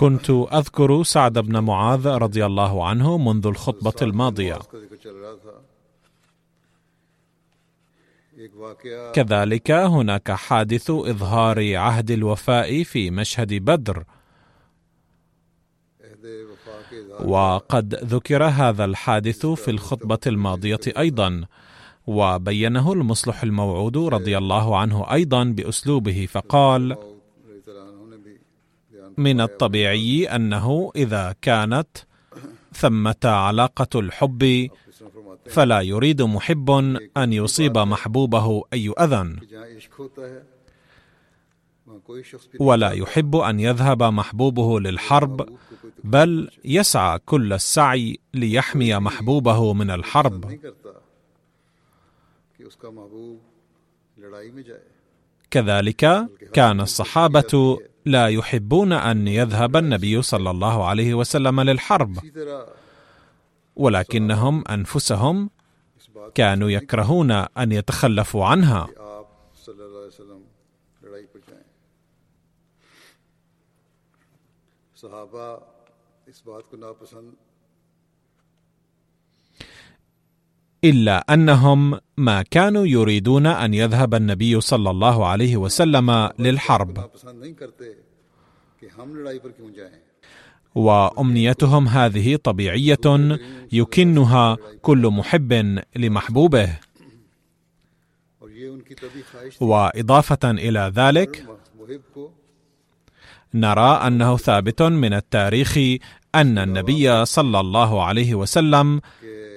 كنت أذكر سعد بن معاذ رضي الله عنه منذ الخطبة الماضية. كذلك هناك حادث إظهار عهد الوفاء في مشهد بدر. وقد ذكر هذا الحادث في الخطبة الماضية أيضا وبينه المصلح الموعود رضي الله عنه أيضا بأسلوبه فقال من الطبيعي أنه إذا كانت ثمة علاقة الحب فلا يريد محب أن يصيب محبوبه أي أذى. ولا يحب أن يذهب محبوبه للحرب بل يسعى كل السعي ليحمي محبوبه من الحرب. كذلك كان الصحابة لا يحبون أن يذهب النبي صلى الله عليه وسلم للحرب. ولكنهم أنفسهم كانوا يكرهون أن يتخلفوا عنها. إلا أنهم ما كانوا يريدون أن يذهب النبي صلى الله عليه وسلم للحرب. وأمنيتهم هذه طبيعية يكنها كل محب لمحبوبه. وإضافة إلى ذلك نرى أنه ثابت من التاريخ أن النبي صلى الله عليه وسلم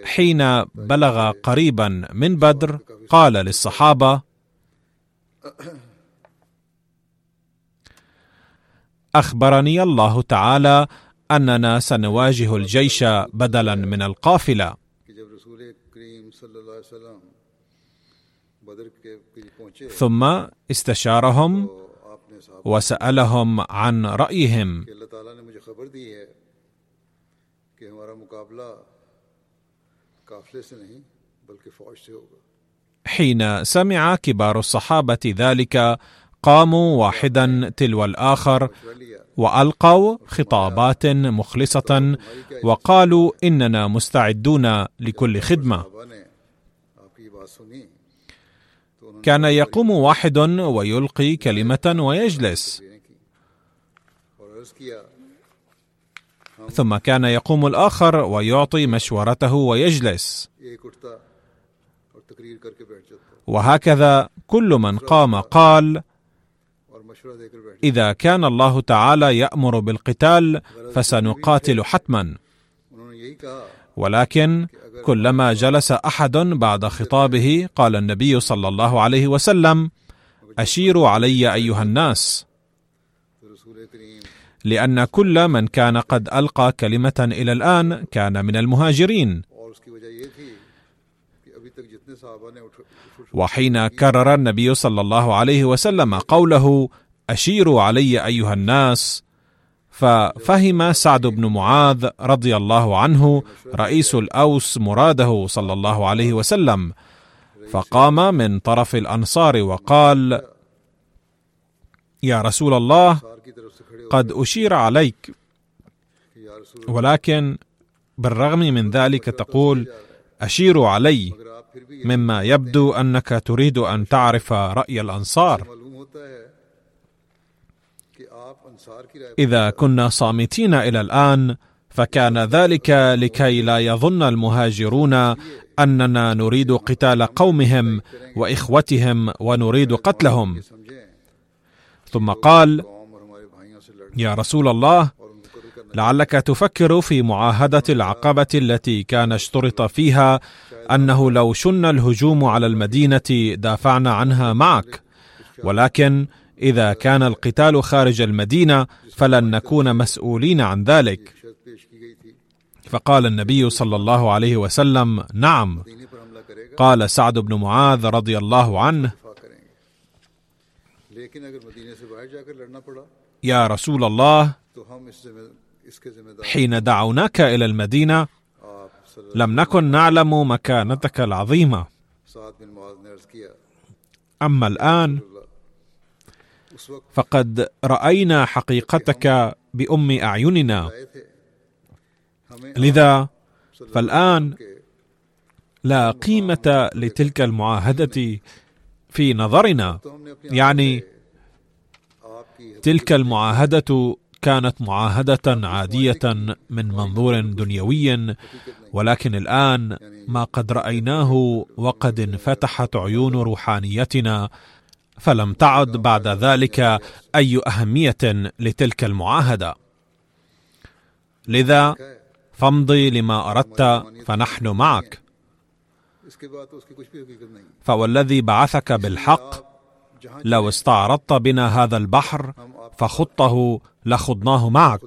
حين بلغ قريبا من بدر قال للصحابة أخبرني الله تعالى أننا سنواجه الجيش بدلا من القافلة. ثم استشارهم وسألهم عن رأيهم. حين سمع كبار الصحابة ذلك قاموا واحدا تلو الآخر وألقوا خطابات مخلصة وقالوا إننا مستعدون لكل خدمة. كان يقوم واحد ويلقي كلمة ويجلس. ثم كان يقوم الآخر ويعطي مشورته ويجلس. وهكذا كل من قام قال إذا كان الله تعالى يأمر بالقتال فسنقاتل حتما. ولكن كلما جلس أحد بعد خطابه قال النبي صلى الله عليه وسلم أشيروا علي أيها الناس. لأن كل من كان قد ألقى كلمة إلى الآن كان من المهاجرين. وحين كرر النبي صلى الله عليه وسلم قوله أشيروا علي أيها الناس. ففهم سعد بن معاذ رضي الله عنه رئيس الأوس مراده صلى الله عليه وسلم فقام من طرف الأنصار وقال يا رسول الله قد أشير عليك. ولكن بالرغم من ذلك تقول اشيروا علي مما يبدو أنك تريد أن تعرف رأي الأنصار. إذا كنا صامتين إلى الآن فكان ذلك لكي لا يظن المهاجرون أننا نريد قتال قومهم وإخوتهم ونريد قتلهم. ثم قال يا رسول الله لعلك تفكر في معاهدة العقبة التي كان اشترط فيها أنه لو شن الهجوم على المدينة دافعنا عنها معك. ولكن إذا كان القتال خارج المدينة فلن نكون مسؤولين عن ذلك. فقال النبي صلى الله عليه وسلم نعم. قال سعد بن معاذ رضي الله عنه يا رسول الله حين دعوناك إلى المدينة لم نكن نعلم مكانتك العظيمة. أما الآن فقد رأينا حقيقتك بأم أعيننا. لذا فالآن لا قيمة لتلك المعاهدة في نظرنا. يعني تلك المعاهدة كانت معاهدة عادية من منظور دنيوي ولكن الآن ما قد رأيناه وقد انفتحت عيون روحانيتنا فلم تعد بعد ذلك أي أهمية لتلك المعاهدة. لذا فامضي لما أردت فنحن معك. فوالذي بعثك بالحق لو استعرضت بنا هذا البحر فخطه لخضناه معك.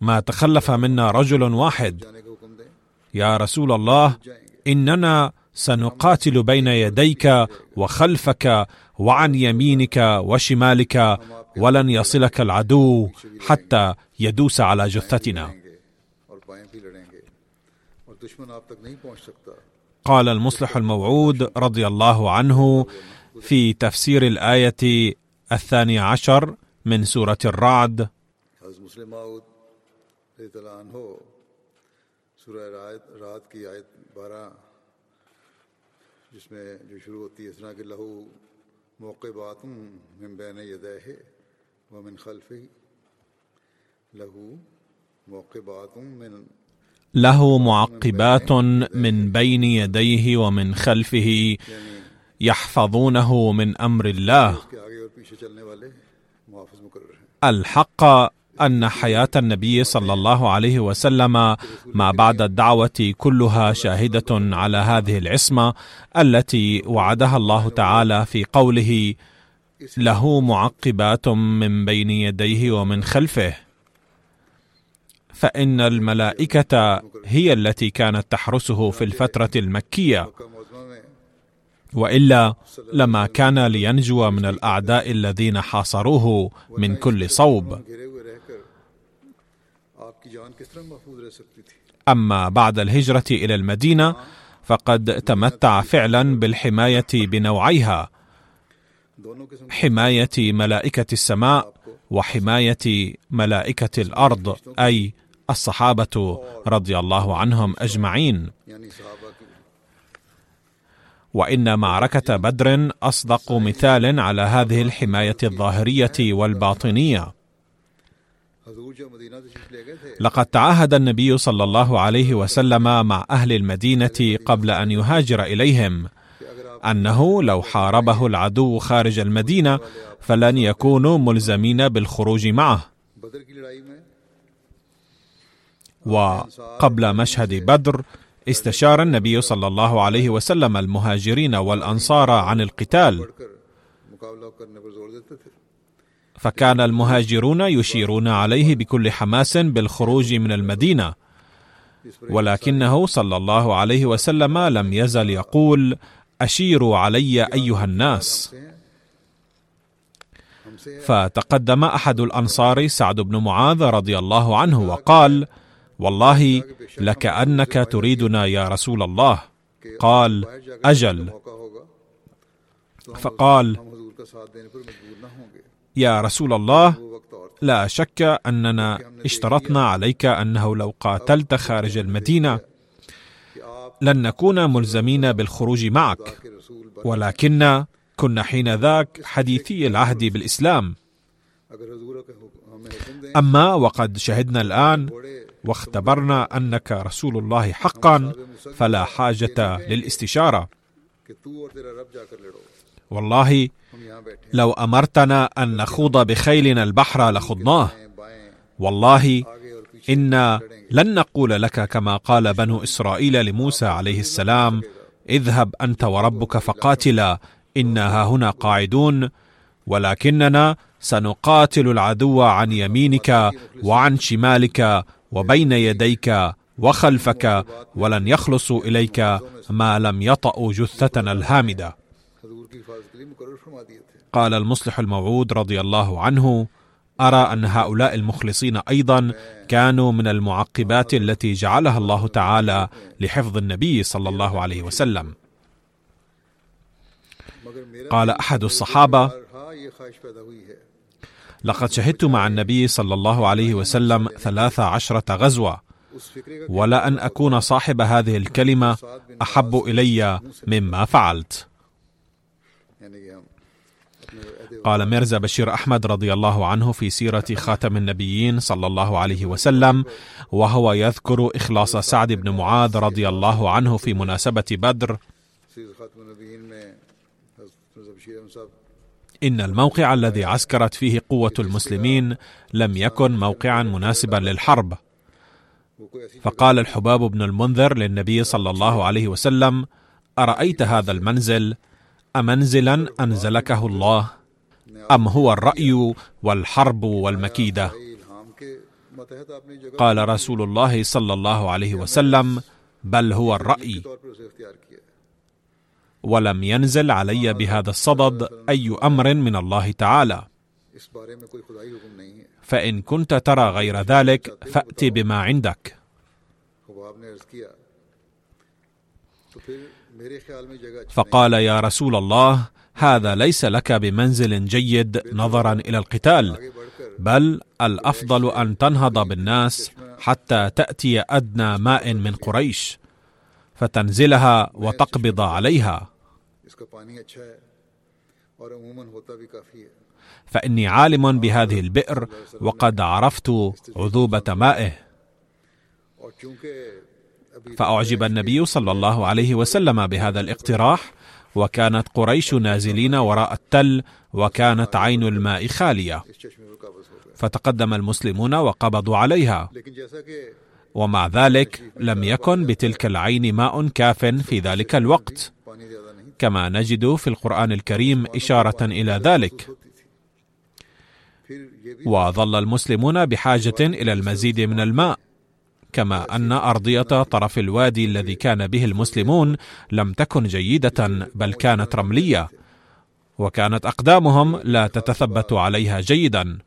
ما تخلف منا رجل واحد. يا رسول الله إننا سنقاتل بين يديك وخلفك وعن يمينك وشمالك ولن يصلك العدو حتى يدوس على جثتنا. قال المصلح الموعود رضي الله عنه في تفسير الآية الثانية عشر من سورة الرعد. جس میں جو شروع ہوتی ہے اس طرح کہ له معقبات من بين يديه ومن خلفه له معقبات من له معقبات من بين يديه ومن خلفه يحفظونه من أمر الله. الحق أن حياة النبي صلى الله عليه وسلم ما بعد الدعوة كلها شاهدة على هذه العصمة التي وعدها الله تعالى في قوله له معقبات من بين يديه ومن خلفه. فإن الملائكة هي التي كانت تحرسه في الفترة المكية. وإلا لما كان لينجو من الأعداء الذين حاصروه من كل صوب. أما بعد الهجرة إلى المدينة فقد تمتع فعلا بالحماية بنوعيها. حماية ملائكة السماء وحماية ملائكة الأرض أي الصحابة رضي الله عنهم أجمعين. وإن معركة بدر أصدق مثال على هذه الحماية الظاهرية والباطنية. لقد تعاهد النبي صلى الله عليه وسلم مع أهل المدينة قبل أن يهاجر إليهم أنه لو حاربه العدو خارج المدينة فلن يكونوا ملزمين بالخروج معه. وقبل مشهد بدر استشار النبي صلى الله عليه وسلم المهاجرين والأنصار عن القتال. فكان المهاجرون يشيرون عليه بكل حماس بالخروج من المدينة. ولكنه صلى الله عليه وسلم لم يزل يقول أشيروا علي أيها الناس فتقدم أحد الأنصار سعد بن معاذ رضي الله عنه وقال والله لكانك تريدنا يا رسول الله. قال أجل. فقال يا رسول الله لا شك أننا اشترطنا عليك أنه لو قاتلت خارج المدينة لن نكون ملزمين بالخروج معك. ولكن كنا حين ذاك حديثي العهد بالإسلام. أما وقد شهدنا الآن واختبرنا أنك رسول الله حقا فلا حاجة للاستشارة. والله لو أمرتنا أن نخوض بخيلنا البحر لخضناه. والله إنا لن نقول لك كما قال بنو إسرائيل لموسى عليه السلام اذهب أنت وربك فقاتلا إنا هنا قاعدون ولكننا سنقاتل العدو عن يمينك وعن شمالك وبين يديك وخلفك ولن يخلصوا إليك ما لم يطأوا جثتنا الهامدة. قال المصلح الموعود رضي الله عنه أرى أن هؤلاء المخلصين أيضا كانوا من المعقبات التي جعلها الله تعالى لحفظ النبي صلى الله عليه وسلم. قال أحد الصحابة لقد شهدت مع النبي صلى الله عليه وسلم ثلاث عشرة غزوة. ولا أن أكون صاحب هذه الكلمة أحب إلي مما فعلت. قال ميرزا بشير أحمد رضي الله عنه في سيرة خاتم النبيين صلى الله عليه وسلم وهو يذكر إخلاص سعد بن معاذ رضي الله عنه في مناسبة بدر. إن الموقع الذي عسكرت فيه قوة المسلمين لم يكن موقعا مناسبا للحرب. فقال الحباب بن المنذر للنبي صلى الله عليه وسلم أرأيت هذا المنزل؟ امنزلا أنزلكه الله؟ أم هو الرأي والحرب والمكيدة؟ قال رسول الله صلى الله عليه وسلم بل هو الرأي. ولم ينزل علي بهذا الصدد أي أمر من الله تعالى. فإن كنت ترى غير ذلك فأت بما عندك. فقال يا رسول الله هذا ليس لك بمنزل جيد نظرا إلى القتال بل الأفضل أن تنهض بالناس حتى تأتي أدنى ماء من قريش فتنزلها وتقبض عليها. فإني عالم بهذه البئر وقد عرفت عذوبة مائه. فأعجب النبي صلى الله عليه وسلم بهذا الاقتراح وكانت قريش نازلين وراء التل وكانت عين الماء خالية. فتقدم المسلمون وقبضوا عليها. ومع ذلك لم يكن بتلك العين ماء كاف في ذلك الوقت. كما نجد في القرآن الكريم إشارة إلى ذلك. وظل المسلمون بحاجة إلى المزيد من الماء كما أن أرضية طرف الوادي الذي كان به المسلمون لم تكن جيدة بل كانت رملية وكانت أقدامهم لا تتثبت عليها جيدا.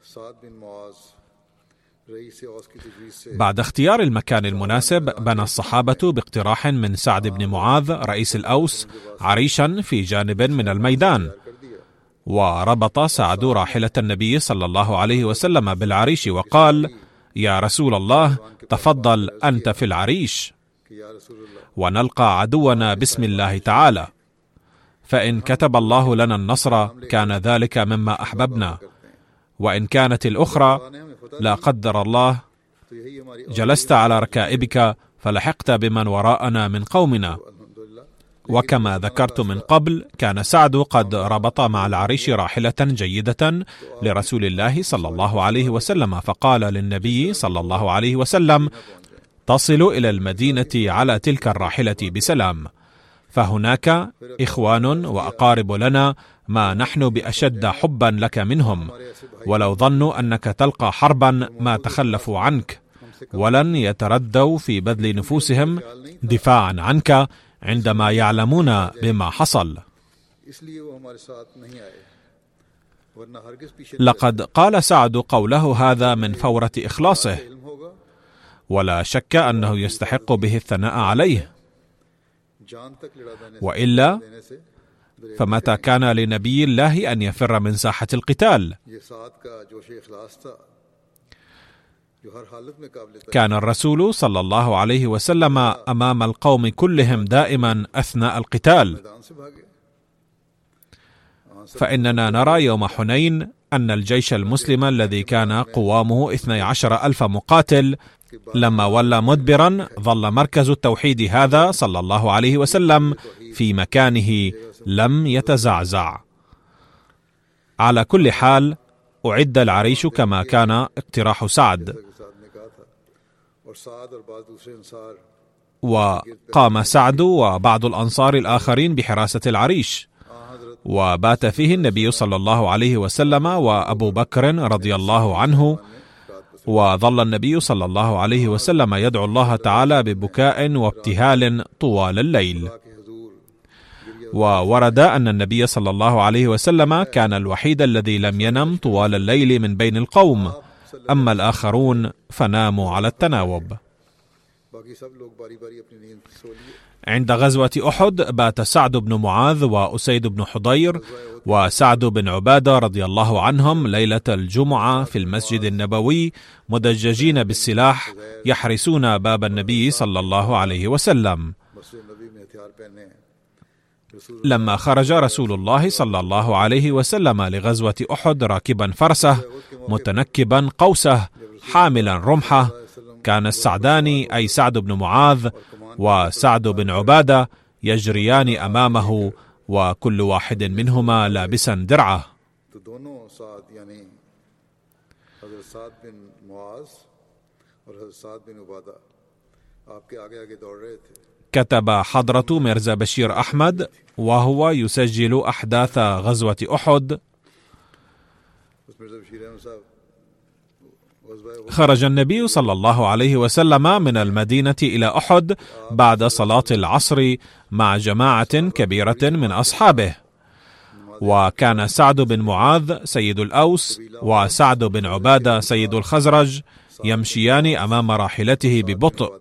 بعد اختيار المكان المناسب بنى الصحابة باقتراح من سعد بن معاذ رئيس الأوس عريشا في جانب من الميدان. وربط سعد راحلة النبي صلى الله عليه وسلم بالعريش وقال يا رسول الله تفضل أنت في العريش. ونلقى عدونا بسم الله تعالى. فإن كتب الله لنا النصر كان ذلك مما أحببنا. وإن كانت الأخرى لا قدر الله. جلست على ركائبك فلحقت بمن وراءنا من قومنا. وكما ذكرت من قبل كان سعد قد ربط مع العريش راحلة جيدة لرسول الله صلى الله عليه وسلم فقال للنبي صلى الله عليه وسلم تصل إلى المدينة على تلك الراحلة بسلام. فهناك إخوان وأقارب لنا ما نحن بأشد حبا لك منهم ولو ظنوا أنك تلقى حربا ما تخلفوا عنك ولن يتردوا في بذل نفوسهم دفاعا عنك عندما يعلمون بما حصل. لقد قال سعد قوله هذا من فورة إخلاصه ولا شك أنه يستحق به الثناء عليه. وإلا فمتى كان لنبي الله أن يفر من ساحة القتال؟ كان الرسول صلى الله عليه وسلم أمام القوم كلهم دائما أثناء القتال. فإننا نرى يوم حنين أن الجيش المسلم الذي كان قوامه 12 ألف مقاتل لما ولى مدبرا ظل مركز التوحيد هذا صلى الله عليه وسلم في مكانه لم يتزعزع. على كل حال أعد العريش كما كان اقتراح سعد. وقام سعد وبعض الأنصار الآخرين بحراسة العريش. وبات فيه النبي صلى الله عليه وسلم وأبو بكر رضي الله عنه وظل النبي صلى الله عليه وسلم يدعو الله تعالى ببكاء وابتهال طوال الليل. وورد أن النبي صلى الله عليه وسلم كان الوحيد الذي لم ينم طوال الليل من بين القوم أما الآخرون فناموا على التناوب. عند غزوة أحد بات سعد بن معاذ وأسيد بن حضير وسعد بن عبادة رضي الله عنهم ليلة الجمعة في المسجد النبوي مدججين بالسلاح يحرسون باب النبي صلى الله عليه وسلم. لما خرج رسول الله صلى الله عليه وسلم لغزوة أحد راكبا فرسه متنكبا قوسه حاملا رمحه كان السعداني أي سعد بن معاذ وسعد بن عبادة يجريان أمامه وكل واحد منهما لابسا درعة. كتب حضرة مرزا بشير أحمد وهو يسجل أحداث غزوة أحد. خرج النبي صلى الله عليه وسلم من المدينة إلى أحد بعد صلاة العصر مع جماعة كبيرة من أصحابه. وكان سعد بن معاذ سيد الأوس وسعد بن عبادة سيد الخزرج يمشيان أمام راحلته ببطء.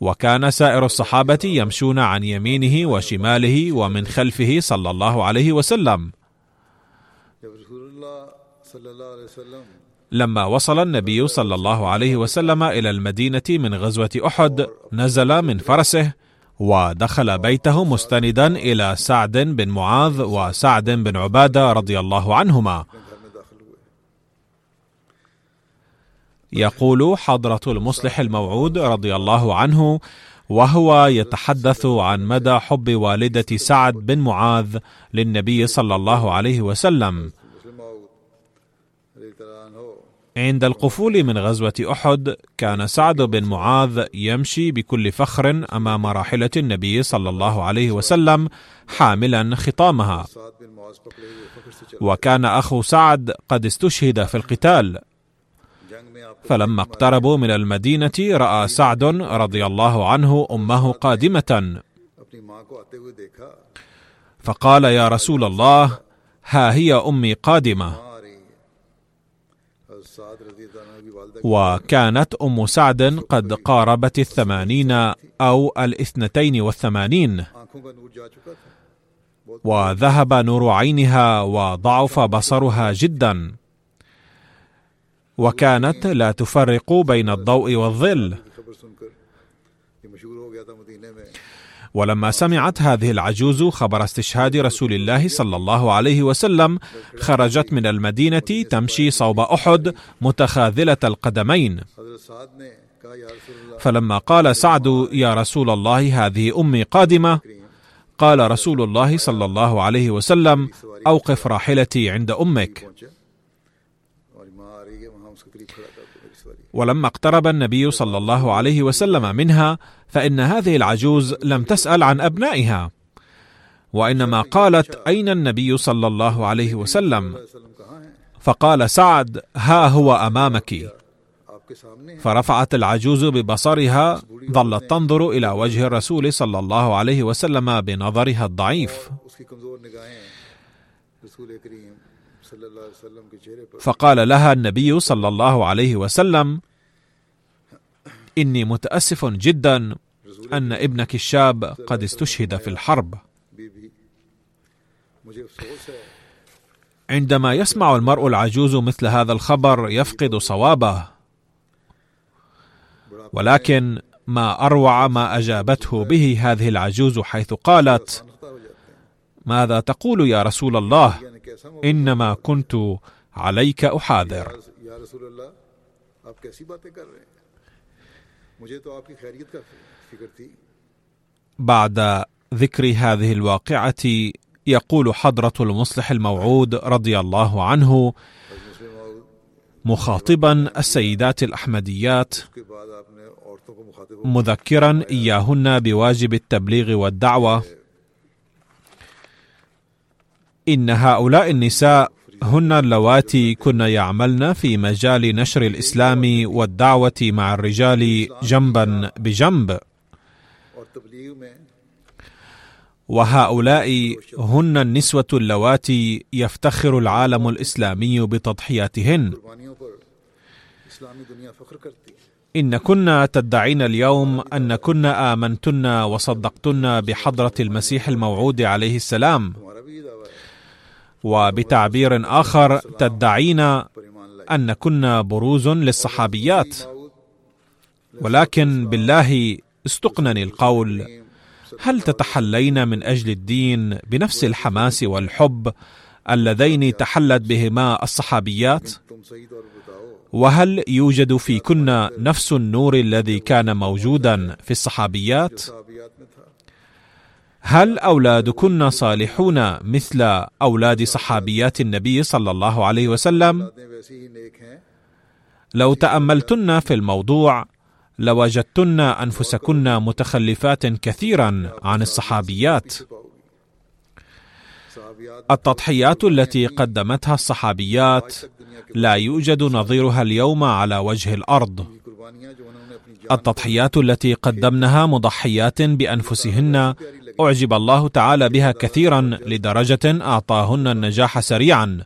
وكان سائر الصحابة يمشون عن يمينه وشماله ومن خلفه صلى الله عليه وسلم. لما وصل النبي صلى الله عليه وسلم إلى المدينة من غزوة أحد نزل من فرسه ودخل بيته مستندا إلى سعد بن معاذ وسعد بن عبادة رضي الله عنهما. يقول حضرة المصلح الموعود رضي الله عنه وهو يتحدث عن مدى حب والدة سعد بن معاذ للنبي صلى الله عليه وسلم. عند القفول من غزوة أحد كان سعد بن معاذ يمشي بكل فخر أمام راحلة النبي صلى الله عليه وسلم حاملا خطامها. وكان أخو سعد قد استشهد في القتال. فلما اقتربوا من المدينة رأى سعد رضي الله عنه أمه قادمة. فقال يا رسول الله ها هي أمي قادمة. وكانت أم سعد قد قاربت الثمانين أو الاثنتين والثمانين. وذهب نور عينها وضعف بصرها جدا. وكانت لا تفرق بين الضوء والظل. ولما سمعت هذه العجوز خبر استشهاد رسول الله صلى الله عليه وسلم خرجت من المدينة تمشي صوب أحد متخاذلة القدمين. فلما قال سعد يا رسول الله هذه أمي قادمة. قال رسول الله صلى الله عليه وسلم أوقف راحلتي عند أمك. ولما اقترب النبي صلى الله عليه وسلم منها فإن هذه العجوز لم تسأل عن أبنائها. وإنما قالت أين النبي صلى الله عليه وسلم؟ فقال سعد ها هو أمامك. فرفعت العجوز ببصرها ظلت تنظر إلى وجه الرسول صلى الله عليه وسلم بنظرها الضعيف. فقال لها النبي صلى الله عليه وسلم إني متأسف جدا أن ابنك الشاب قد استشهد في الحرب. عندما يسمع المرء العجوز مثل هذا الخبر يفقد صوابه. ولكن ما أروع ما أجابته به هذه العجوز حيث قالت ماذا تقول يا رسول الله؟ إنما كنت عليك أحاذر. بعد ذكر هذه الواقعة يقول حضرة المصلح الموعود رضي الله عنه مخاطبا السيدات الأحمديات مذكرا إياهن بواجب التبليغ والدعوة. إن هؤلاء النساء هن اللواتي كن يعملن في مجال نشر الإسلام والدعوة مع الرجال جنبا بجنب. وهؤلاء هن النسوة اللواتي يفتخر العالم الإسلامي بتضحياتهن. إن كنا تدعين اليوم أن كنا آمنتن وصدقتن بحضرة المسيح الموعود عليه السلام. وبتعبير آخر تدعين أن كنا بروز للصحابيات. ولكن بالله استقنني القول هل تتحلين من أجل الدين بنفس الحماس والحب اللذين تحلت بهما الصحابيات؟ وهل يوجد فيكن نفس النور الذي كان موجودا في الصحابيات؟ هل أولادكن صالحون مثل أولاد صحابيات النبي صلى الله عليه وسلم؟ لو تأملتن في الموضوع لوجدتن أنفسكن متخلفات كثيرا عن الصحابيات. التضحيات التي قدمتها الصحابيات لا يوجد نظيرها اليوم على وجه الأرض. التضحيات التي قدمنها مضحيات بأنفسهن أعجب الله تعالى بها كثيرا لدرجة أعطاهن النجاح سريعا.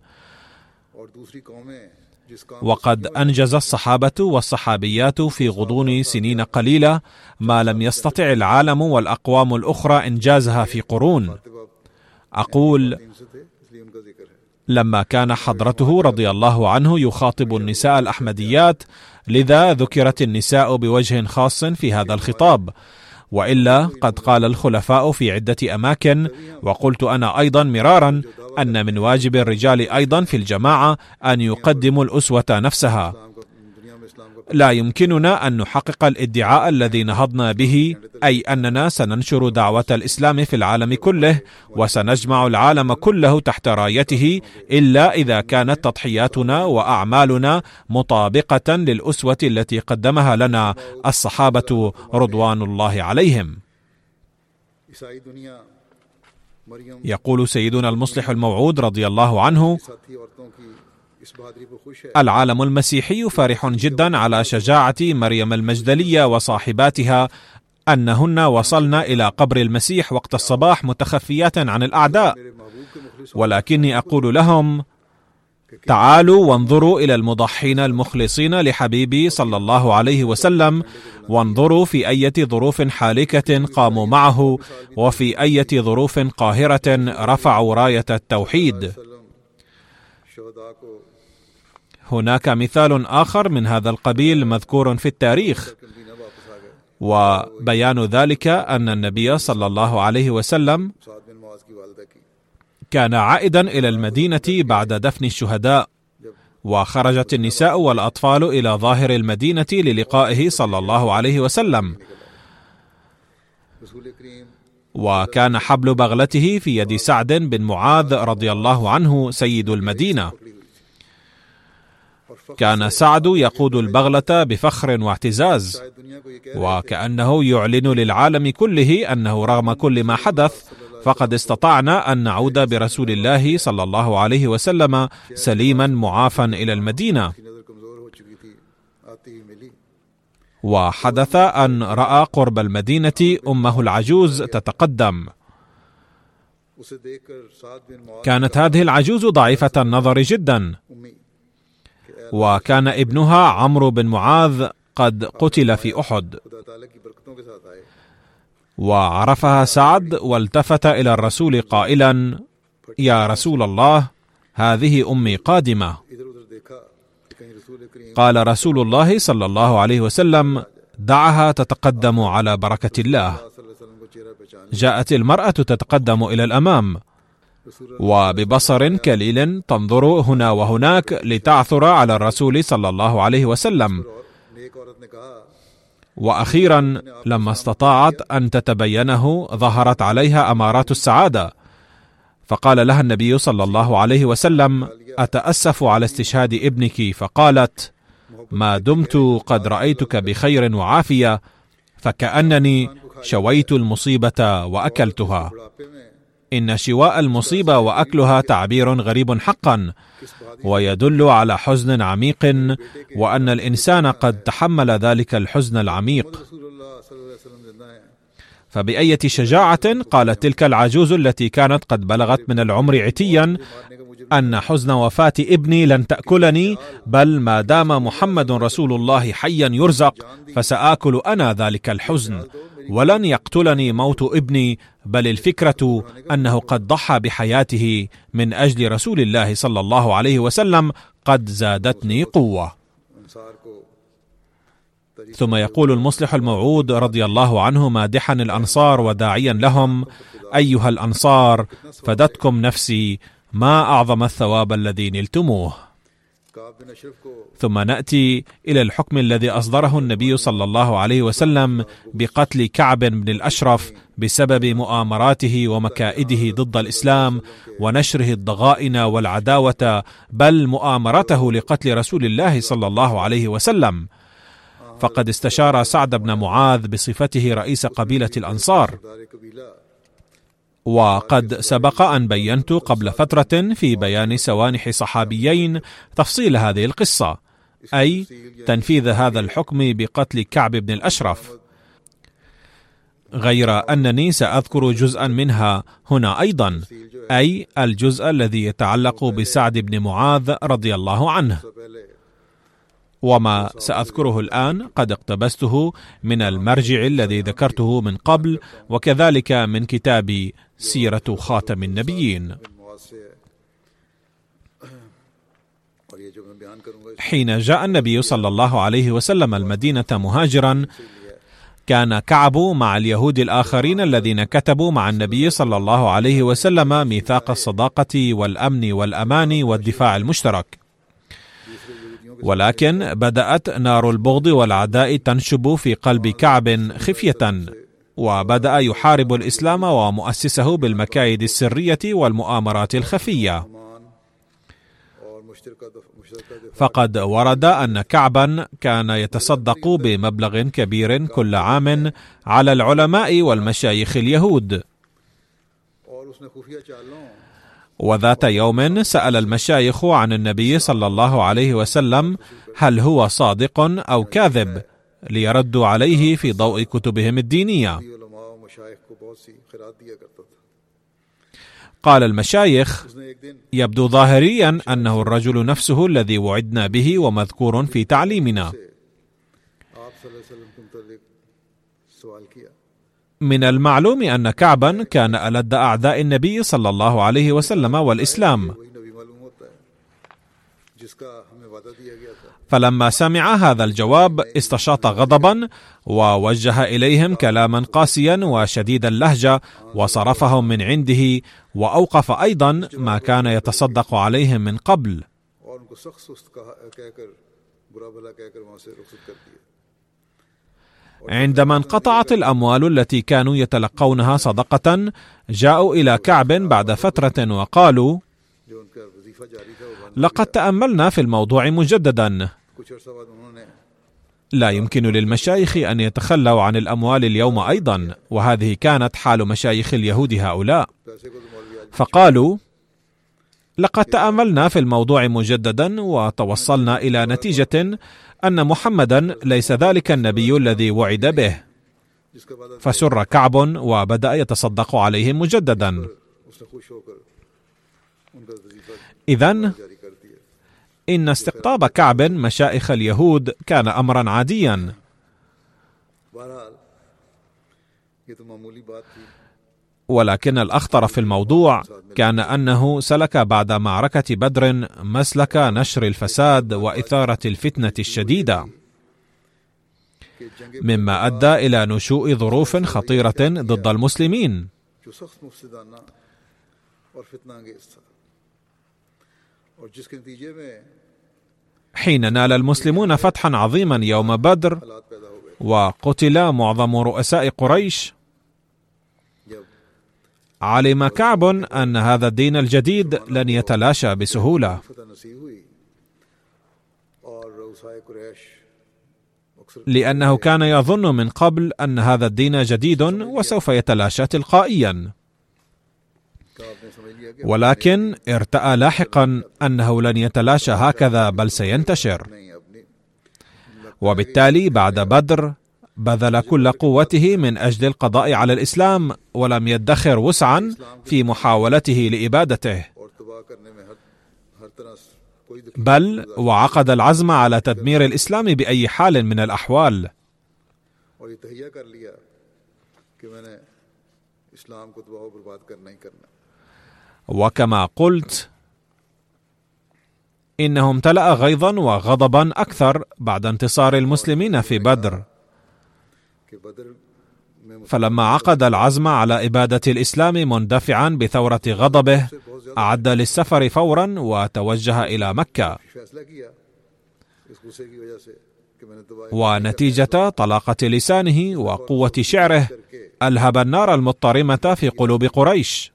وقد أنجز الصحابة والصحابيات في غضون سنين قليلة ما لم يستطع العالم والأقوام الأخرى إنجازها في قرون. أقول لما كان حضرته رضي الله عنه يخاطب النساء الأحمديات لذا ذكرت النساء بوجه خاص في هذا الخطاب؟ وإلا قد قال الخلفاء في عدة أماكن وقلت أنا أيضا مرارا أن من واجب الرجال أيضا في الجماعة أن يقدموا الأسوة نفسها. لا يمكننا أن نحقق الادعاء الذي نهضنا به أي أننا سننشر دعوة الإسلام في العالم كله وسنجمع العالم كله تحت رايته إلا إذا كانت تضحياتنا وأعمالنا مطابقة للأسوة التي قدمها لنا الصحابة رضوان الله عليهم. يقول سيدنا المصلح الموعود رضي الله عنه العالم المسيحي فرح جدا على شجاعة مريم المجدلية وصاحباتها أنهن وصلن إلى قبر المسيح وقت الصباح متخفيات عن الأعداء. ولكني أقول لهم تعالوا وانظروا إلى المضحين المخلصين لحبيبي صلى الله عليه وسلم وانظروا في أية ظروف حالكة قاموا معه وفي أية ظروف قاهرة رفعوا راية التوحيد. هناك مثال آخر من هذا القبيل مذكور في التاريخ. وبيان ذلك أن النبي صلى الله عليه وسلم كان عائدا إلى المدينة بعد دفن الشهداء وخرجت النساء والأطفال إلى ظاهر المدينة للقائه صلى الله عليه وسلم. وكان حبل بغلته في يد سعد بن معاذ رضي الله عنه سيد المدينة. كان سعد يقود البغلة بفخر واعتزاز وكأنه يعلن للعالم كله أنه رغم كل ما حدث فقد استطعنا أن نعود برسول الله صلى الله عليه وسلم سليما معافا إلى المدينة. وحدث أن رأى قرب المدينة أمه العجوز تتقدم. كانت هذه العجوز ضعيفة النظر جدا. وكان ابنها عمرو بن معاذ قد قتل في أحد. وعرفها سعد والتفت إلى الرسول قائلا يا رسول الله هذه أمي قادمة. قال رسول الله صلى الله عليه وسلم دعها تتقدم على بركة الله. جاءت المرأة تتقدم إلى الأمام وببصر كليل تنظر هنا وهناك لتعثر على الرسول صلى الله عليه وسلم. وأخيرا لما استطاعت أن تتبينه ظهرت عليها أمارات السعادة. فقال لها النبي صلى الله عليه وسلم أتأسف على استشهاد ابنك؟ فقالت ما دمت قد رأيتك بخير وعافية فكأنني شويت المصيبة وأكلتها. إن شواء المصيبة وأكلها تعبير غريب حقا ويدل على حزن عميق وأن الإنسان قد تحمل ذلك الحزن العميق. فبأية شجاعة قالت تلك العجوز التي كانت قد بلغت من العمر عتيا أن حزن وفاة ابني لن تأكلني بل ما دام محمد رسول الله حيا يرزق فسآكل أنا ذلك الحزن. ولن يقتلني موت ابني بل الفكرة أنه قد ضحى بحياته من أجل رسول الله صلى الله عليه وسلم قد زادتني قوة. ثم يقول المصلح الموعود رضي الله عنه مادحا الأنصار وداعيا لهم أيها الأنصار فدتكم نفسي ما أعظم الثواب الذي نلتموه؟ ثم نأتي إلى الحكم الذي أصدره النبي صلى الله عليه وسلم بقتل كعب بن الأشرف بسبب مؤامراته ومكائده ضد الإسلام ونشره الضغائن والعداوة بل مؤامرته لقتل رسول الله صلى الله عليه وسلم. فقد استشار سعد بن معاذ بصفته رئيس قبيلة الأنصار. وقد سبق أن بينت قبل فترة في بيان سوانح صحابيين تفصيل هذه القصة أي تنفيذ هذا الحكم بقتل كعب بن الأشرف. غير أنني سأذكر جزءا منها هنا أيضا أي الجزء الذي يتعلق بسعد بن معاذ رضي الله عنه. وما سأذكره الآن قد اقتبسته من المرجع الذي ذكرته من قبل وكذلك من كتاب سيرة خاتم النبيين. حين جاء النبي صلى الله عليه وسلم المدينة مهاجرا كان كعب مع اليهود الآخرين الذين كتبوا مع النبي صلى الله عليه وسلم ميثاق الصداقة والأمن والأمان والدفاع المشترك. ولكن بدأت نار البغض والعداء تنشب في قلب كعب خفية. وبدأ يحارب الإسلام ومؤسسه بالمكايد السرية والمؤامرات الخفية. فقد ورد أن كعبا كان يتصدق بمبلغ كبير كل عام على العلماء والمشايخ اليهود. وذات يوم سأل المشايخ عن النبي صلى الله عليه وسلم هل هو صادق أو كاذب. ليردوا عليه في ضوء كتبهم الدينية. قال المشايخ يبدو ظاهريا أنه الرجل نفسه الذي وعدنا به ومذكور في تعليمنا. من المعلوم أن كعبا كان ألد أعداء النبي صلى الله عليه وسلم والإسلام. فلما سمع هذا الجواب استشاط غضبا ووجه إليهم كلاما قاسيا وشديد اللهجة وصرفهم من عنده وأوقف أيضا ما كان يتصدق عليهم من قبل. عندما انقطعت الأموال التي كانوا يتلقونها صدقة جاءوا إلى كعب بعد فترة وقالوا لقد تأملنا في الموضوع مجددا. لا يمكن للمشايخ أن يتخلوا عن الأموال اليوم أيضا وهذه كانت حال مشايخ اليهود هؤلاء. فقالوا لقد تأملنا في الموضوع مجددا وتوصلنا إلى نتيجة أن محمدا ليس ذلك النبي الذي وعد به. فسر كعب وبدأ يتصدق عليهم مجددا. اذا إن استقطاب كعب مشائخ اليهود كان أمرا عاديا. ولكن الأخطر في الموضوع كان أنه سلك بعد معركة بدر مسلك نشر الفساد وإثارة الفتنة الشديدة. مما أدى إلى نشوء ظروف خطيرة ضد المسلمين. حين نال المسلمون فتحا عظيما يوم بدر وقتل معظم رؤساء قريش. علم كعب أن هذا الدين الجديد لن يتلاشى بسهولة. لأنه كان يظن من قبل أن هذا الدين جديد وسوف يتلاشى تلقائيا. ولكن ارتأى لاحقا أنه لن يتلاشى هكذا بل سينتشر. وبالتالي بعد بدر بذل كل قوته من أجل القضاء على الإسلام ولم يدخر وسعا في محاولته لإبادته. بل وعقد العزم على تدمير الإسلام بأي حال من الأحوال. اسلام کو تباہ و برباد کرنا ہی کرنا۔ وكما قلت انه امتلا غيظا وغضبا أكثر بعد انتصار المسلمين في بدر. فلما عقد العزم على إبادة الإسلام مندفعا بثورة غضبه أعد للسفر فورا وتوجه إلى مكة. ونتيجة طلاقة لسانه وقوة شعره ألهب النار المضطرمة في قلوب قريش.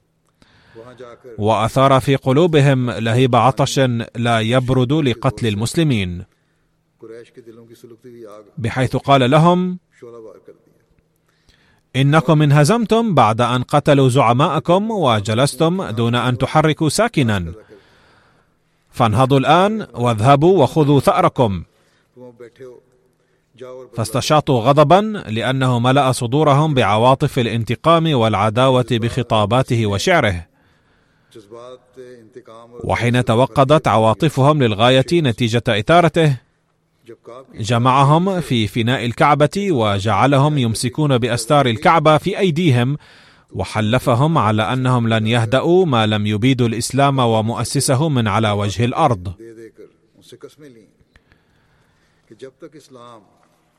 وأثار في قلوبهم لهيب عطش لا يبرد لقتل المسلمين. بحيث قال لهم إنكم انهزمتم بعد أن قتلوا زعماءكم وجلستم دون أن تحركوا ساكنا. فانهضوا الآن واذهبوا وخذوا ثأركم. فاستشاطوا غضبا لأنه ملأ صدورهم بعواطف الانتقام والعداوة بخطاباته وشعره. وحين توقدت عواطفهم للغاية نتيجة إثارته جمعهم في فناء الكعبة وجعلهم يمسكون بأستار الكعبة في أيديهم وحلفهم على أنهم لن يهدأوا ما لم يبيدوا الإسلام ومؤسسه من على وجه الأرض.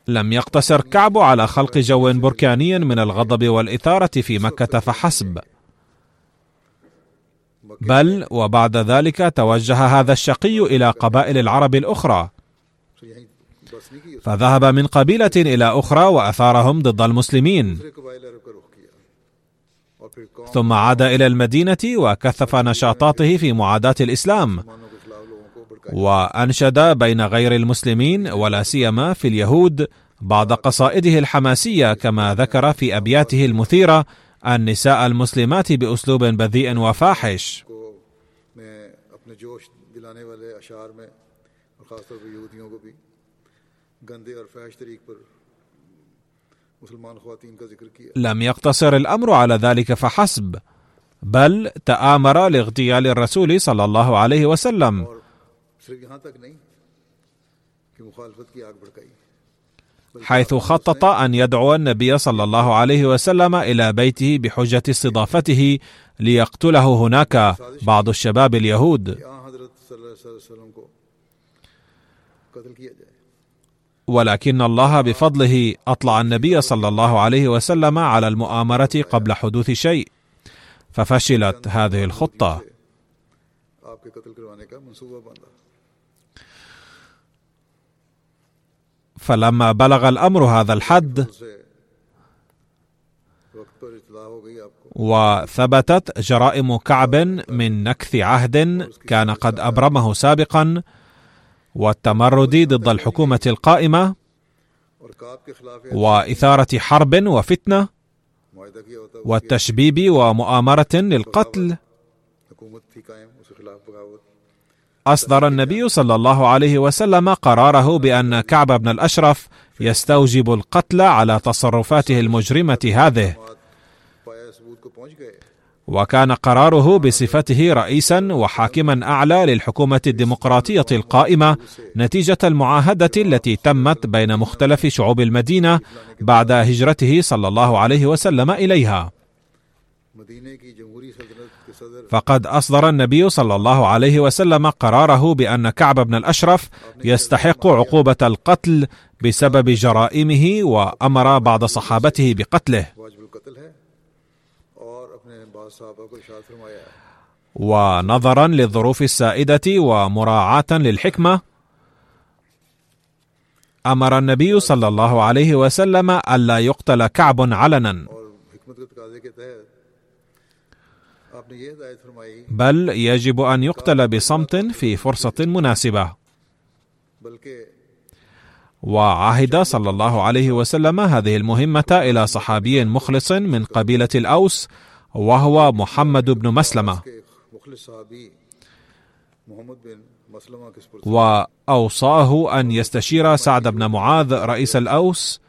لم يقتصر كعب على خلق جو بركاني من الغضب والإثارة في مكة فحسب. بل وبعد ذلك توجه هذا الشقي إلى قبائل العرب الأخرى. فذهب من قبيلة إلى أخرى وأثارهم ضد المسلمين. ثم عاد إلى المدينة وكثف نشاطاته في معاداة الإسلام وأنشد بين غير المسلمين ولا سيما في اليهود بعض قصائده الحماسية كما ذكر في أبياته المثيرة النساء المسلمات بأسلوب بذيء وفاحش. لم يقتصر الأمر على ذلك فحسب بل تآمر لاغتيال الرسول صلى الله عليه وسلم. حيث خطط أن يدعو النبي صلى الله عليه وسلم إلى بيته بحجة استضافته ليقتله هناك بعض الشباب اليهود. ولكن الله بفضله أطلع النبي صلى الله عليه وسلم على المؤامرة قبل حدوث شيء ففشلت هذه الخطة. فلما بلغ الأمر هذا الحد وثبتت جرائم كعب من نكث عهد كان قد أبرمه سابقا والتمرد ضد الحكومة القائمة وإثارة حرب وفتنة والتشبيب ومؤامرة للقتل. أصدر النبي صلى الله عليه وسلم قراره بأن كعب بن الأشرف يستوجب القتل على تصرفاته المجرمة هذه. وكان قراره بصفته رئيسا وحاكما أعلى للحكومة الديمقراطية القائمة نتيجة المعاهدة التي تمت بين مختلف شعوب المدينة بعد هجرته صلى الله عليه وسلم إليها. فقد أصدر النبي صلى الله عليه وسلم قراره بأن كعب بن الأشرف يستحق عقوبة القتل بسبب جرائمه وأمر بعض صحابته بقتله. ونظرا للظروف السائدة ومراعاة للحكمة أمر النبي صلى الله عليه وسلم ألا يقتل كعب علنا. بل يجب أن يقتل بصمت في فرصة مناسبة. وعهد صلى الله عليه وسلم هذه المهمة إلى صحابي مخلص من قبيلة الأوس وهو محمد بن مسلمة. وأوصاه أن يستشير سعد بن معاذ رئيس الأوس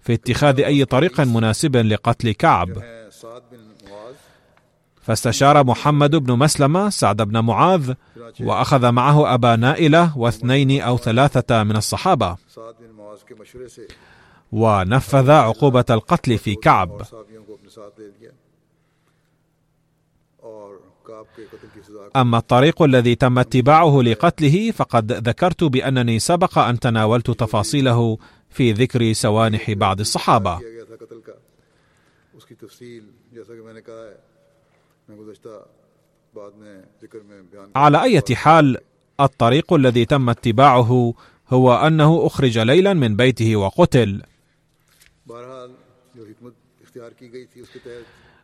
في اتخاذ أي طريق مناسب لقتل كعب. فاستشار محمد بن مسلمة سعد بن معاذ وأخذ معه أبا نائلة واثنين أو ثلاثة من الصحابة. ونفذ عقوبة القتل في كعب. أما الطريق الذي تم اتباعه لقتله فقد ذكرت بأنني سبق أن تناولت تفاصيله في ذكر سوانح بعض الصحابة. على أي حال الطريق الذي تم اتباعه هو أنه أخرج ليلا من بيته وقتل.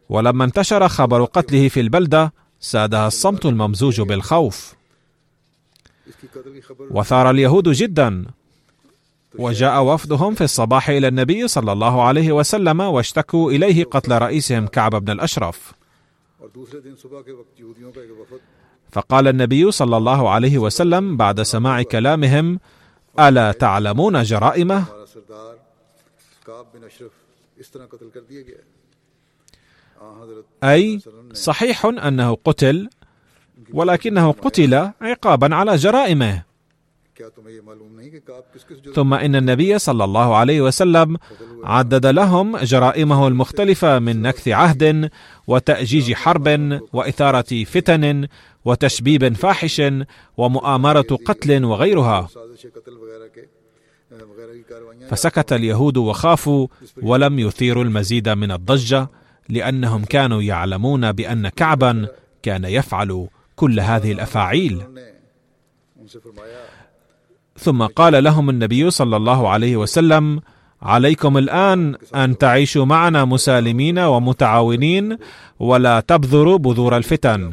ولما انتشر خبر قتله في البلدة سادها الصمت الممزوج بالخوف. وثار اليهود جدا. وجاء وفدهم في الصباح إلى النبي صلى الله عليه وسلم واشتكوا إليه قتل رئيسهم كعب بن الأشرف. فقال النبي صلى الله عليه وسلم بعد سماع كلامهم ألا تعلمون جرائمه؟ أي صحيح أنه قتل ولكنه قتل عقابا على جرائمه. ثم إن النبي صلى الله عليه وسلم عدد لهم جرائمه المختلفة من نكث عهد وتأجيج حرب وإثارة فتن وتشبيب فاحش ومؤامرة قتل وغيرها فسكت اليهود وخافوا ولم يثيروا المزيد من الضجة لأنهم كانوا يعلمون بأن كعبا كان يفعل كل هذه الأفاعيل ثم قال لهم النبي صلى الله عليه وسلم عليكم الآن أن تعيشوا معنا مسالمين ومتعاونين ولا تبذروا بذور الفتن.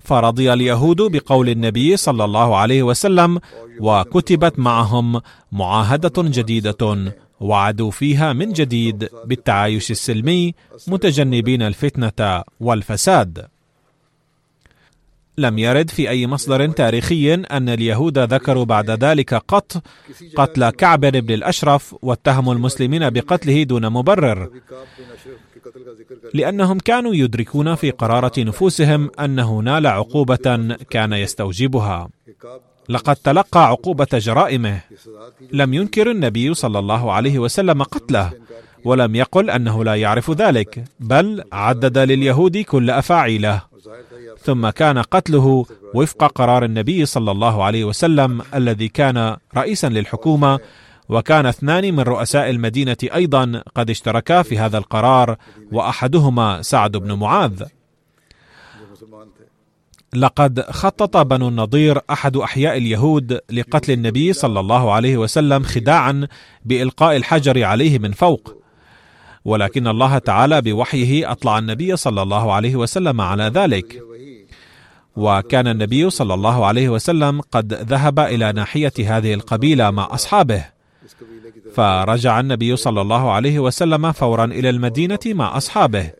فرضي اليهود بقول النبي صلى الله عليه وسلم وكتبت معهم معاهدة جديدة وعدوا فيها من جديد بالتعايش السلمي متجنبين الفتنة والفساد. لم يرد في أي مصدر تاريخي أن اليهود ذكروا بعد ذلك قط قتل كعب بن الأشرف واتهموا المسلمين بقتله دون مبرر. لأنهم كانوا يدركون في قرارة نفوسهم أنه نال عقوبة كان يستوجبها. لقد تلقى عقوبة جرائمه. لم ينكر النبي صلى الله عليه وسلم قتله ولم يقل أنه لا يعرف ذلك بل عدد لليهود كل أفاعيله. ثم كان قتله وفق قرار النبي صلى الله عليه وسلم الذي كان رئيسا للحكومة وكان اثنان من رؤساء المدينة أيضا قد اشتركا في هذا القرار وأحدهما سعد بن معاذ. لقد خطط بنو النضير أحد أحياء اليهود لقتل النبي صلى الله عليه وسلم خداعا بإلقاء الحجر عليه من فوق. ولكن الله تعالى بوحيه أطلع النبي صلى الله عليه وسلم على ذلك. وكان النبي صلى الله عليه وسلم قد ذهب إلى ناحية هذه القبيلة مع أصحابه. فرجع النبي صلى الله عليه وسلم فورا إلى المدينة مع أصحابه.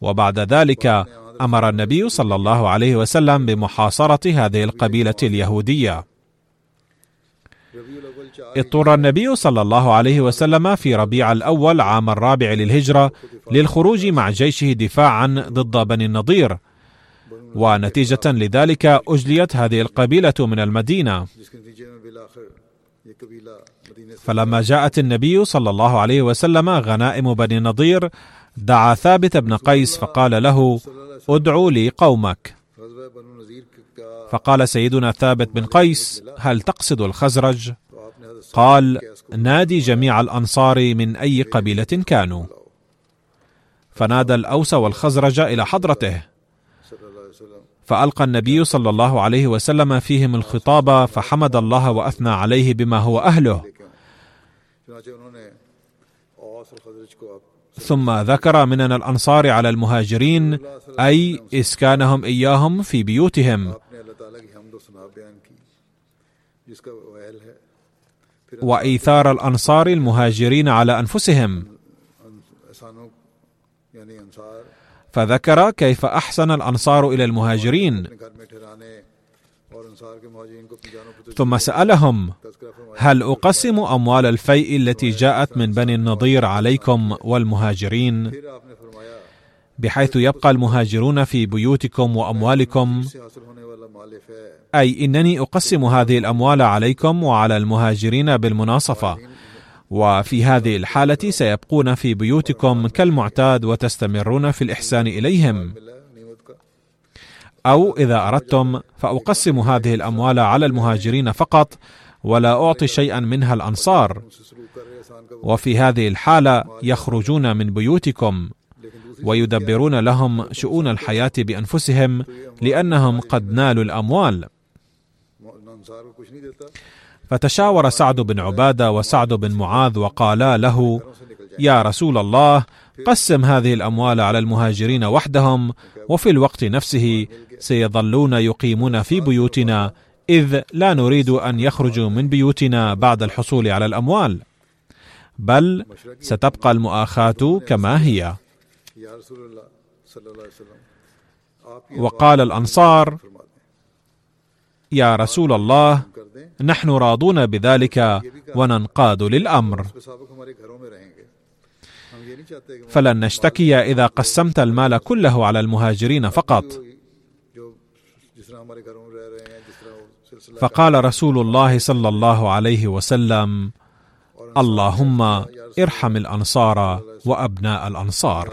وبعد ذلك أمر النبي صلى الله عليه وسلم بمحاصرة هذه القبيلة اليهودية. اضطر النبي صلى الله عليه وسلم في ربيع الأول عام الرابع للهجرة للخروج مع جيشه دفاعا ضد بني النضير. ونتيجة لذلك أجليت هذه القبيلة من المدينة. فلما جاءت النبي صلى الله عليه وسلم غنائم بني النضير دعا ثابت بن قيس فقال له ادعوا لي قومك. فقال سيدنا ثابت بن قيس هل تقصد الخزرج؟ قال نادي جميع الأنصار من أي قبيلة كانوا. فنادى الأوس والخزرج إلى حضرته فألقى النبي صلى الله عليه وسلم فيهم الخطاب فحمد الله وأثنى عليه بما هو أهله. ثم ذكر منن الأنصار على المهاجرين أي إسكانهم إياهم في بيوتهم. وإيثار الأنصار المهاجرين على أنفسهم. فذكر كيف أحسن الأنصار إلى المهاجرين. ثم سألهم هل أقسم أموال الفيء التي جاءت من بني النضير عليكم والمهاجرين؟ بحيث يبقى المهاجرون في بيوتكم وأموالكم. أي إنني أقسم هذه الأموال عليكم وعلى المهاجرين بالمناصفة. وفي هذه الحالة سيبقون في بيوتكم كالمعتاد وتستمرون في الإحسان إليهم. أو إذا أردتم فأقسم هذه الأموال على المهاجرين فقط ولا أعطي شيئا منها الأنصار. وفي هذه الحالة يخرجون من بيوتكم. ويدبرون لهم شؤون الحياة بأنفسهم لأنهم قد نالوا الأموال. فتشاور سعد بن عبادة وسعد بن معاذ وقالا له يا رسول الله قسم هذه الأموال على المهاجرين وحدهم وفي الوقت نفسه سيظلون يقيمون في بيوتنا إذ لا نريد أن يخرجوا من بيوتنا بعد الحصول على الأموال. بل ستبقى المؤاخاة كما هي. وقال الأنصار يا رسول الله نحن راضون بذلك وننقاد للأمر. فلن نشتكي إذا قسمت المال كله على المهاجرين فقط. فقال رسول الله صلى الله عليه وسلم اللهم ارحم الأنصار وأبناء الأنصار.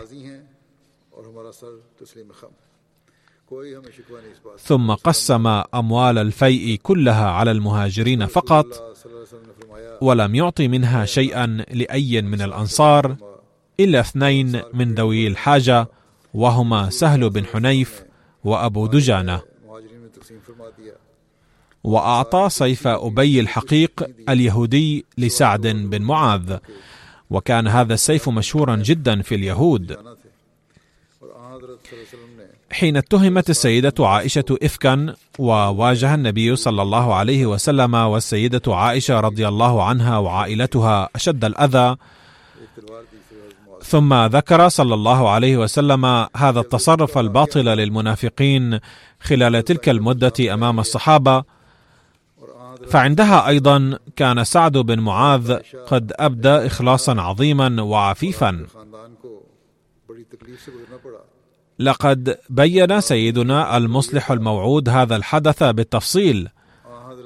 ثم قسم أموال الفيء كلها على المهاجرين فقط ولم يعط منها شيئا لأي من الأنصار إلا اثنين من ذوي الحاجة وهما سهل بن حنيف وأبو دجانة. وأعطى سيف أبي الحقيق اليهودي لسعد بن معاذ. وكان هذا السيف مشهورا جدا في اليهود. حين اتهمت السيدة عائشة إفكا وواجه النبي صلى الله عليه وسلم والسيدة عائشة رضي الله عنها وعائلتها أشد الأذى ثم ذكر صلى الله عليه وسلم هذا التصرف الباطل للمنافقين خلال تلك المدة أمام الصحابة. فعندها أيضا كان سعد بن معاذ قد أبدى إخلاصا عظيما وعفيفا. لقد بين سيدنا المصلح الموعود هذا الحدث بالتفصيل.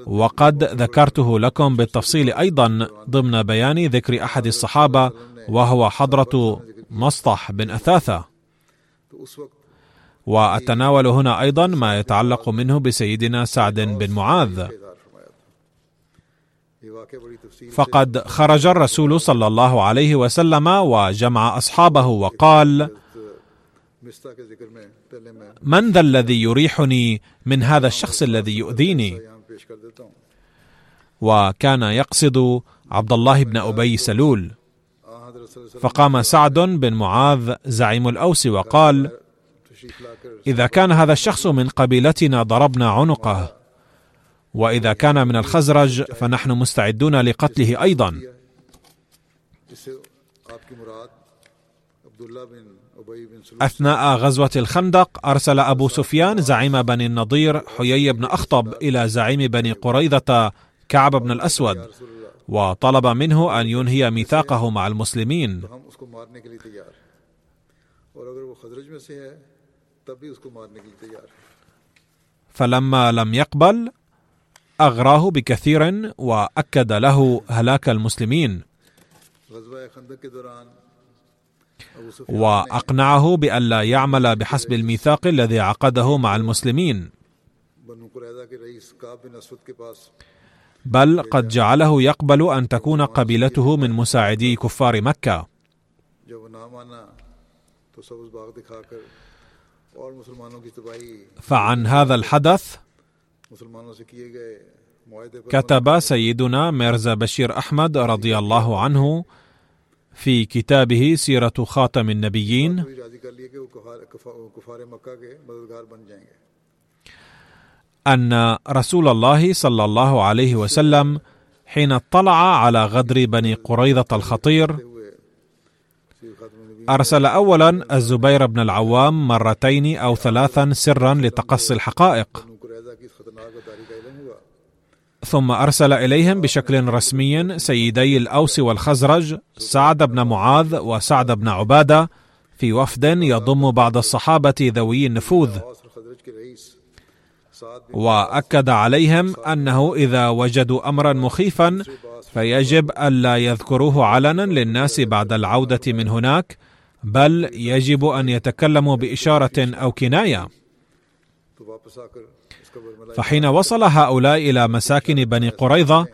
وقد ذكرته لكم بالتفصيل أيضا ضمن بيان ذكر أحد الصحابة وهو حضرة مصطح بن أثاثة. وأتناول هنا أيضا ما يتعلق منه بسيدنا سعد بن معاذ. فقد خرج الرسول صلى الله عليه وسلم وجمع أصحابه وقال من ذا الذي يريحني من هذا الشخص الذي يؤذيني؟ وكان يقصد عبد الله بن أبي سلول. فقام سعد بن معاذ زعيم الأوس وقال إذا كان هذا الشخص من قبيلتنا ضربنا عنقه. وإذا كان من الخزرج فنحن مستعدون لقتله أيضا. أثناء غزوة الخندق أرسل أبو سفيان زعيم بني النضير حيي بن أخطب إلى زعيم بني قريظة كعب بن الأسود وطلب منه أن ينهي ميثاقه مع المسلمين. فلما لم يقبل أغراه بكثير وأكد له هلاك المسلمين. وأقنعه بألا يعمل بحسب الميثاق الذي عقده مع المسلمين. بل قد جعله يقبل أن تكون قبيلته من مساعدي كفار مكة. فعن هذا الحدث كتب سيدنا ميرزا بشير أحمد رضي الله عنه في كتابه سيرة خاتم النبيين. أن رسول الله صلى الله عليه وسلم حين اطلع على غدر بني قريظة الخطير أرسل اولا الزبير بن العوام مرتين أو ثلاثا سرا لتقصي الحقائق. ثم أرسل إليهم بشكل رسمي سيدي الأوس والخزرج سعد بن معاذ وسعد بن عبادة في وفد يضم بعض الصحابة ذوي النفوذ. وأكد عليهم أنه إذا وجدوا أمرا مخيفا فيجب ألا يذكروه علنا للناس بعد العودة من هناك بل يجب أن يتكلموا بإشارة أو كناية. فحين وصل هؤلاء إلى مساكن بني قريظة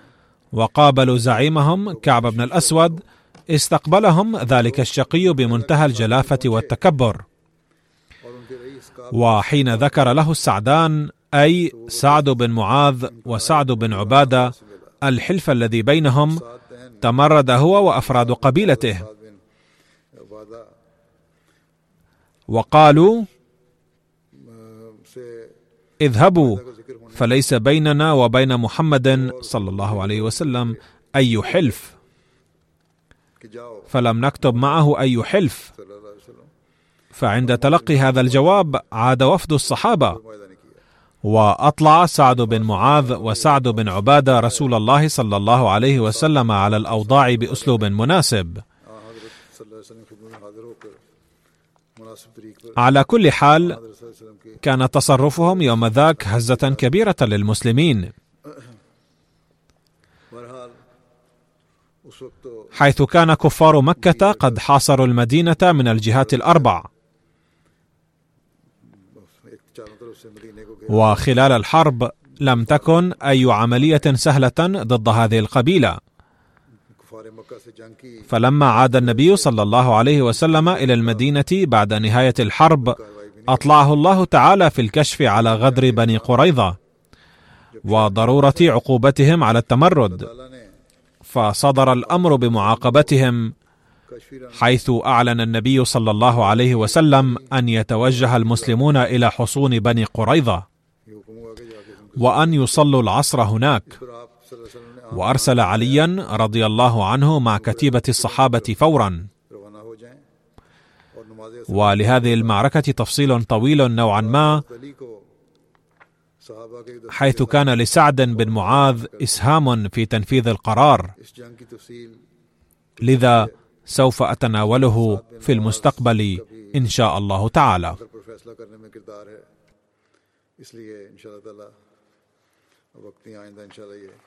وقابلوا زعيمهم كعب بن الأسود استقبلهم ذلك الشقي بمنتهى الجلافة والتكبر. وحين ذكر له السعدان أي سعد بن معاذ وسعد بن عبادة الحلف الذي بينهم تمرد هو وأفراد قبيلته. وقالوا اذهبوا فليس بيننا وبين محمد صلى الله عليه وسلم أي حلف. فلم نكتب معه أي حلف. فعند تلقي هذا الجواب عاد وفد الصحابة. وأطلع سعد بن معاذ وسعد بن عبادة رسول الله صلى الله عليه وسلم على الأوضاع بأسلوب مناسب. على كل حال كان تصرفهم يوم ذاك هزة كبيرة للمسلمين. حيث كان كفار مكة قد حاصروا المدينة من الجهات الأربع. وخلال الحرب لم تكن أي عملية سهلة ضد هذه القبيلة. فلما عاد النبي صلى الله عليه وسلم إلى المدينة بعد نهاية الحرب أطلعه الله تعالى في الكشف على غدر بني قريظة وضرورة عقوبتهم على التمرد. فصدر الأمر بمعاقبتهم حيث أعلن النبي صلى الله عليه وسلم أن يتوجه المسلمون إلى حصون بني قريظة وأن يصلوا العصر هناك. وأرسل عليا رضي الله عنه مع كتيبة الصحابة فورا. ولهذه المعركة تفصيل طويل نوعا ما حيث كان لسعد بن معاذ إسهام في تنفيذ القرار. لذا سوف أتناوله في المستقبل إن شاء الله تعالى. تفصیل بیان کروں گا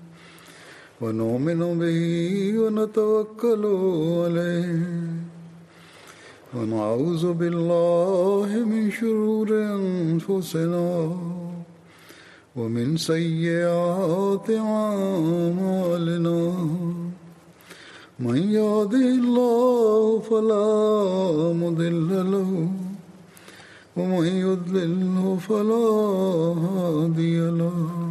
ونؤمن به ونتوكل عليه. ونعوذ بالله من شرور أنفسنا ومن سيئات أعمالنا. من يهده الله فلا مضل له ومن يضلله فلا هادي له.